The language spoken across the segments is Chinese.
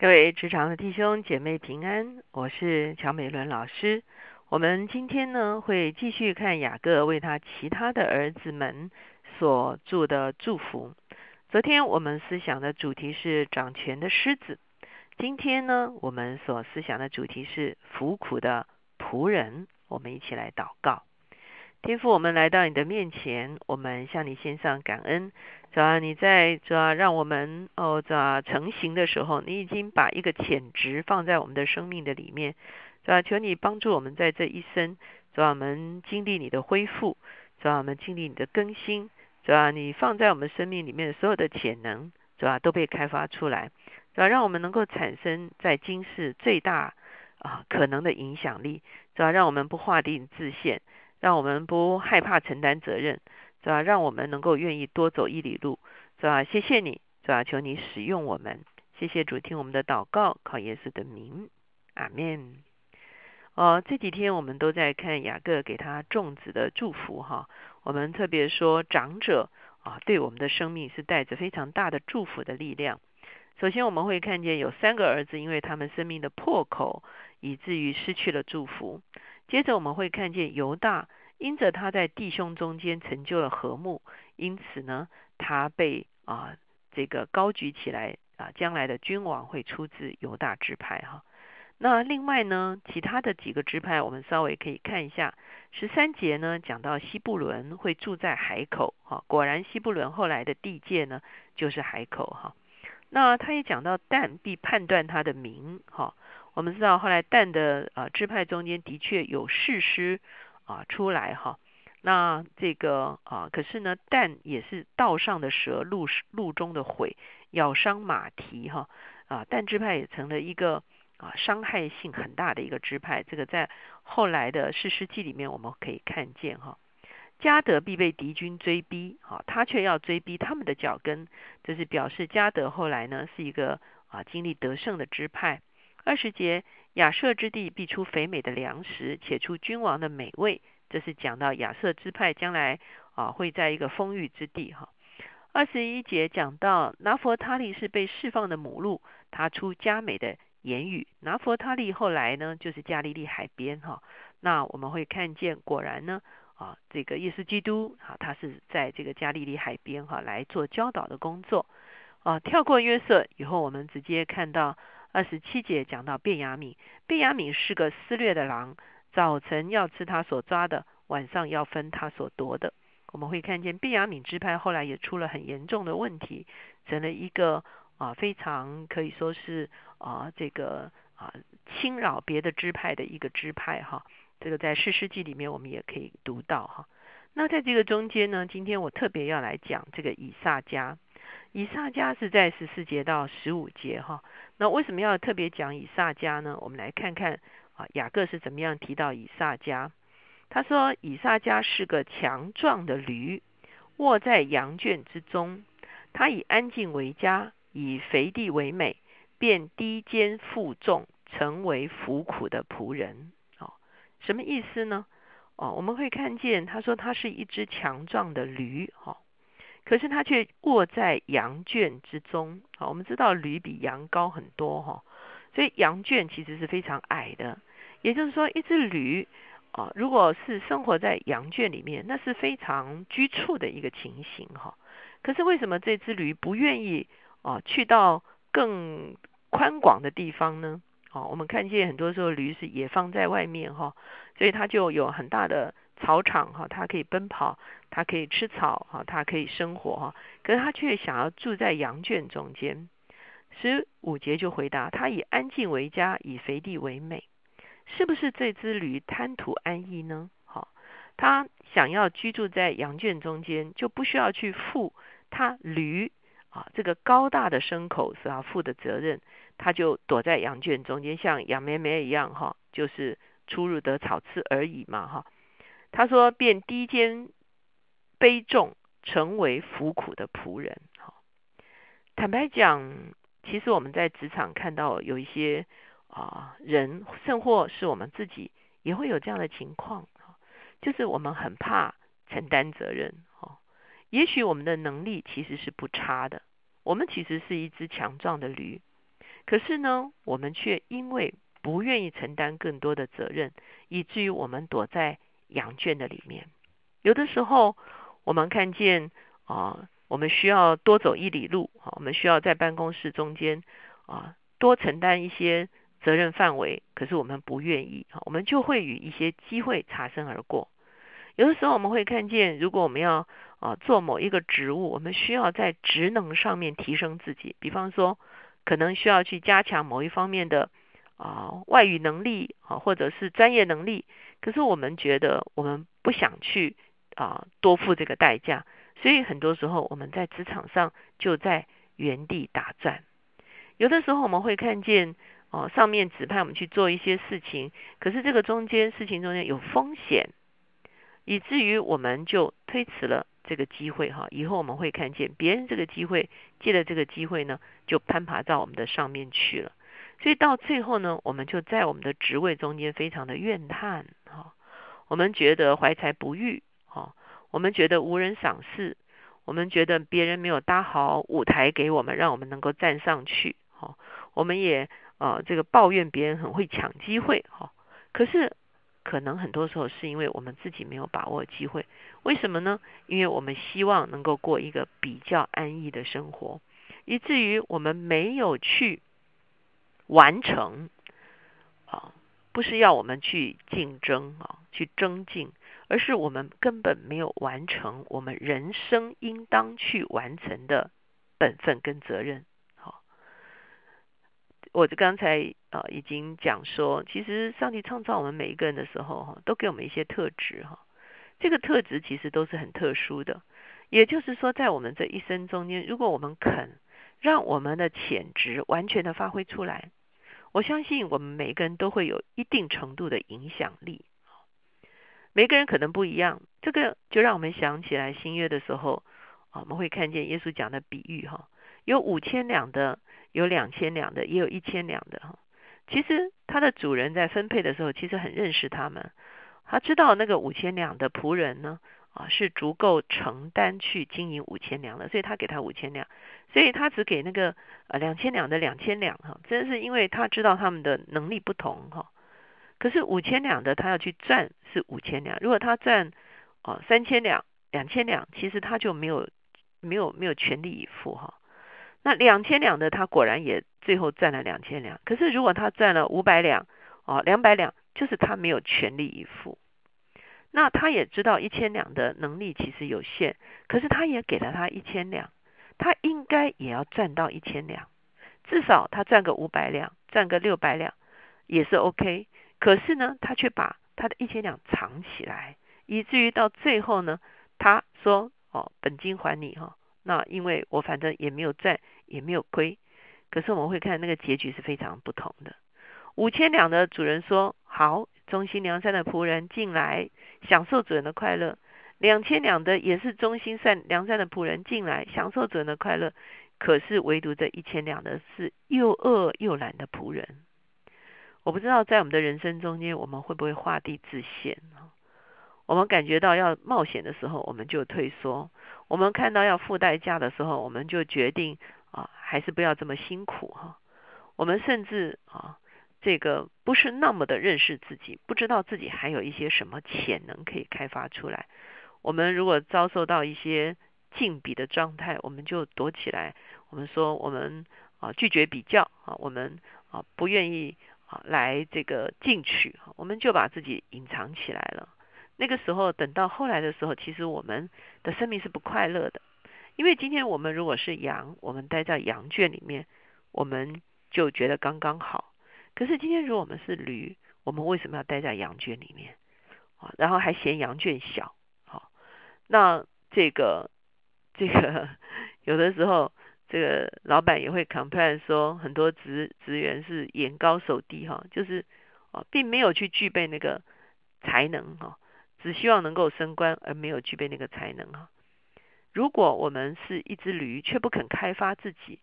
各位职场的弟兄姐妹平安，我是乔美伦老师。我们今天呢会继续看雅各为他其他的儿子们所做的祝福。昨天我们思想的主题是掌权的狮子，今天呢我们所思想的主题是服苦的仆人。我们一起来祷告。天父，我们来到你的面前，我们向你献上感恩。主要你在主要让我们哦，主要成型的时候，你已经把一个潜质放在我们的生命的里面。主要求你帮助我们在这一生，主要我们经历你的恢复，主要我们经历你的更新。主要你放在我们生命里面所有的潜能，主要都被开发出来。主要让我们能够产生在今世最大啊可能的影响力。主要让我们不划定自限。让我们不害怕承担责任，是吧？让我们能够愿意多走一里路，是吧？谢谢你，是吧？求你使用我们，谢谢主听我们的祷告，靠耶稣的名，阿门。哦，这几天我们都在看雅各给他众子的祝福哈。我们特别说长者啊，对我们的生命是带着非常大的祝福的力量。首先我们会看见有三个儿子，因为他们生命的破口，以至于失去了祝福。接着我们会看见犹大，因着他在弟兄中间成就了和睦，因此呢，他被啊这个高举起来啊，将来的君王会出自犹大支派哈。那另外呢，其他的几个支派，我们稍微可以看一下。十三节呢，讲到西布伦会住在海口哈，果然西布伦后来的地界呢就是海口哈。那他也讲到但必判断他的名哈。我们知道后来但的啊支派中间的确有士师啊出来哈，那这个啊可是呢但也是道上的蛇，路路中的悔，咬伤马蹄哈啊但支派也成了一个啊伤害性很大的一个支派，这个在后来的士师记里面我们可以看见哈。加德必被敌军追逼，哈他却要追逼他们的脚跟，这是表示加德后来呢是一个啊经历得胜的支派。二十节，亚瑟之地必出肥美的粮食，且出君王的美味。这是讲到亚瑟支派将来啊会在一个丰裕之地哈。二十一节讲到拿佛他利是被释放的母鹿，他出佳美的言语。拿佛他利后来呢就是加利利海边哈。那我们会看见果然呢啊这个耶稣基督啊他是在这个加利利海边哈来做教导的工作啊。跳过约瑟以后，我们直接看到。二十七节讲到便雅敏，便雅敏是个撕裂的狼，早晨要吃他所抓的，晚上要分他所夺的。我们会看见便雅敏支派后来也出了很严重的问题，成了一个啊非常可以说是啊这个啊侵扰别的支派的一个支派哈。这个在诗诗记里面我们也可以读到哈。那在这个中间呢，今天我特别要来讲这个以撒家。以撒家是在十四节到十五节哈。那为什么要特别讲以撒家呢？我们来看看啊，雅各是怎么样提到以撒家。他说，以撒家是个强壮的驴，卧在羊圈之中。他以安静为家，以肥地为美，便低肩负重，成为服苦的仆人。哦，什么意思呢？哦，我们会看见他说他是一只强壮的驴。哈。可是它却卧在羊圈之中，好，我们知道驴比羊高很多哈，所以羊圈其实是非常矮的。也就是说，一只驴啊，如果是生活在羊圈里面，那是非常居处的一个情形哈。可是为什么这只驴不愿意啊去到更宽广的地方呢？哦，我们看见很多时候驴是也放在外面哈，所以它就有很大的。草场哈，它可以奔跑，它可以吃草哈，它可以生活哈。可是它却想要住在羊圈中间。十五节就回答：他以安静为家，以肥地为美。是不是这只驴贪图安逸呢？好，他想要居住在羊圈中间，就不需要去负他驴啊这个高大的牲口所要负的责任。他就躲在羊圈中间，像羊咩咩一样哈，就是出入得草吃而已嘛哈。他说：“便低肩悲重，成为服苦的仆人。”好，坦白讲，其实我们在职场看到有一些啊人，甚或是我们自己，也会有这样的情况。就是我们很怕承担责任。哈，也许我们的能力其实是不差的，我们其实是一只强壮的驴，可是呢，我们却因为不愿意承担更多的责任，以至于我们躲在羊圈的里面。有的时候，我们看见啊，我们需要多走一里路啊，我们需要在办公室中间啊多承担一些责任范围，可是我们不愿意啊，我们就会与一些机会擦身而过。有的时候我们会看见，如果我们要啊做某一个职务，我们需要在职能上面提升自己，比方说可能需要去加强某一方面的啊外语能力啊，或者是专业能力，可是我们觉得我们不想去啊多付这个代价，所以很多时候我们在职场上就在原地打转。有的时候我们会看见哦上面指派我们去做一些事情，可是这个中间事情中间有风险。以至于我们就推迟了这个机会哈，以后我们会看见别人这个机会借了这个机会呢，就攀爬到我们的上面去了。所以到最后呢，我们就在我们的职位中间非常的怨叹哈，我们觉得怀才不遇哦，我们觉得无人赏识，我们觉得别人没有搭好舞台给我们，让我们能够站上去哦，我们也呃这个抱怨别人很会抢机会哈，可是。可能很多时候是因为我们自己没有把握机会，为什么呢？因为我们希望能够过一个比较安逸的生活，以至于我们没有去完成啊，不是要我们去竞争啊，去增进，而是我们根本没有完成我们人生应当去完成的本分跟责任。好我就刚才啊已经讲说，其实上帝创造我们每一个人的时候，哈，都给我们一些特质，哈，这个特质其实都是很特殊的。也就是说，在我们这一生中间，如果我们肯让我们的潜质完全的发挥出来，我相信我们每个人都会有一定程度的影响力。每个人可能不一样，这个就让我们想起来新约的时候，啊，我们会看见耶稣讲的比喻，哈，有五千两的。有两千两的，也有一千两的哈。其实他的主人在分配的时候，其实很认识他们。他知道那个五千两的仆人呢，啊是足够承担去经营五千两的，所以他给他五千两。所以他只给那个呃两千两的两千两哈，真是因为他知道他们的能力不同哈。可是五千两的他要去赚是五千两，如果他赚哦三千两、两千两，其实他就没有没有没有全力以赴哈。那两千两的他果然也最后赚了两千两，可是如果他赚了五百两，哦两百两，就是他没有全力以赴。那他也知道一千两的能力其实有限，可是他也给了他一千两，他应该也要赚到一千两，至少他赚个五百两，赚个六百两也是 OK。可是呢，他却把他的一千两藏起来，以至于到最后呢，他说哦本金还你哈。那因为我反正也没有赚，也没有亏，可是我们会看那个结局是非常不同的。五千两的主人说：“好，忠心良善的仆人进来，享受主人的快乐。”两千两的也是忠心善良善的仆人进来，享受主人的快乐。可是唯独这一千两的是又饿又懒的仆人。我不知道在我们的人生中间，我们会不会画地自限？我们感觉到要冒险的时候，我们就退缩。我们看到要付代价的时候，我们就决定啊，还是不要这么辛苦哈。我们甚至啊，这个不是那么的认识自己，不知道自己还有一些什么潜能可以开发出来。我们如果遭受到一些竞比的状态，我们就躲起来。我们说我们啊拒绝比较啊，我们啊不愿意好来这个进取，我们就把自己隐藏起来了。那个时候，等到后来的时候，其实我们的生命是不快乐的，因为今天我们如果是羊，我们待在羊圈里面，我们就觉得刚刚好。可是今天如果我们是驴，我们为什么要待在羊圈里面？啊，然后还嫌羊圈小，好，那这个这个 有的时候，这个老板也会 complain 说，很多职职员是眼高手低哈，就是哦，并没有去具备那个才能哈。只希望能够升官，而没有具备那个才能哈。如果我们是一只驴，却不肯开发自己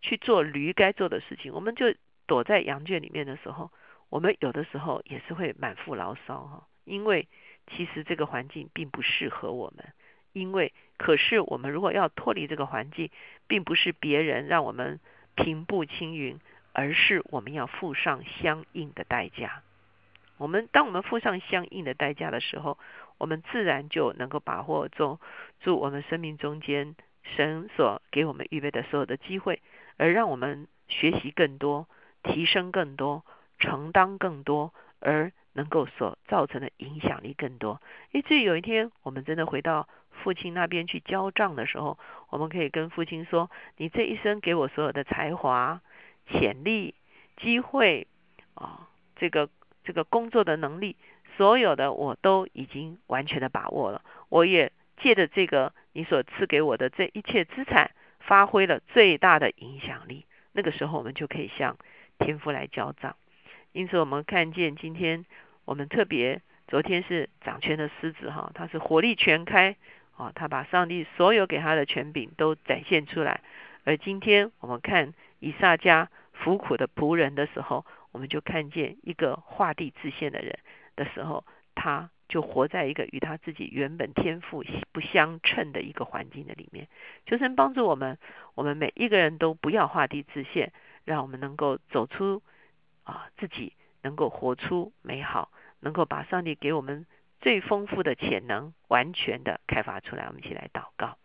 去做驴该做的事情，我们就躲在羊圈里面的时候，我们有的时候也是会满腹牢骚哈。因为其实这个环境并不适合我们，因为可是我们如果要脱离这个环境，并不是别人让我们平步青云，而是我们要付上相应的代价。我们当我们付上相应的代价的时候，我们自然就能够把握住住我们生命中间神所给我们预备的所有的机会，而让我们学习更多、提升更多、承担更多，而能够所造成的影响力更多。以至于有一天我们真的回到父亲那边去交账的时候，我们可以跟父亲说：“你这一生给我所有的才华、潜力、机会啊，这个这个工作的能力。”所有的我都已经完全的把握了，我也借着这个你所赐给我的这一切资产，发挥了最大的影响力。那个时候，我们就可以向天父来交账。因此，我们看见今天我们特别，昨天是掌权的狮子哈，他是火力全开啊，他把上帝所有给他的权柄都展现出来。而今天我们看以撒家服苦的仆人的时候，我们就看见一个画地自限的人。的时候，他就活在一个与他自己原本天赋不相称的一个环境的里面。求神帮助我们，我们每一个人都不要画地自限，让我们能够走出啊自己，能够活出美好，能够把上帝给我们最丰富的潜能完全的开发出来。我们一起来祷告。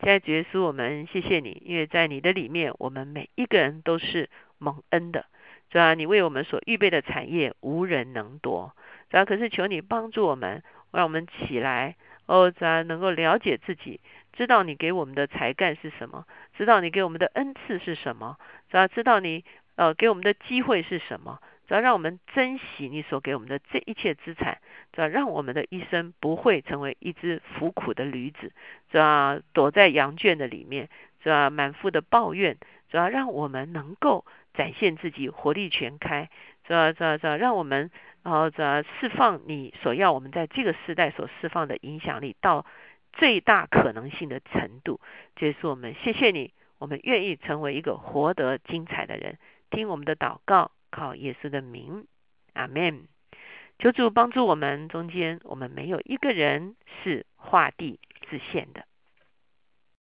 亲爱的耶稣，我们谢谢你，因为在你的里面，我们每一个人都是蒙恩的。主啊，你为我们所预备的产业无人能夺。主啊，可是求你帮助我们，让我们起来哦，主啊，能够了解自己，知道你给我们的才干是什么，知道你给我们的恩赐是什么，主啊，知道你呃给我们的机会是什么，主要让我们珍惜你所给我们的这一切资产，主要让我们的一生不会成为一只服苦的驴子，主要躲在羊圈的里面，主要满腹的抱怨，主要让我们能够。展现自己活力全开，这这这，让我们然后这释放你所要我们在这个时代所释放的影响力到最大可能性的程度。这是我们谢谢你，我们愿意成为一个活得精彩的人。听我们的祷告，靠耶稣的名，阿门。求主帮助我们，中间我们没有一个人是画地自限的。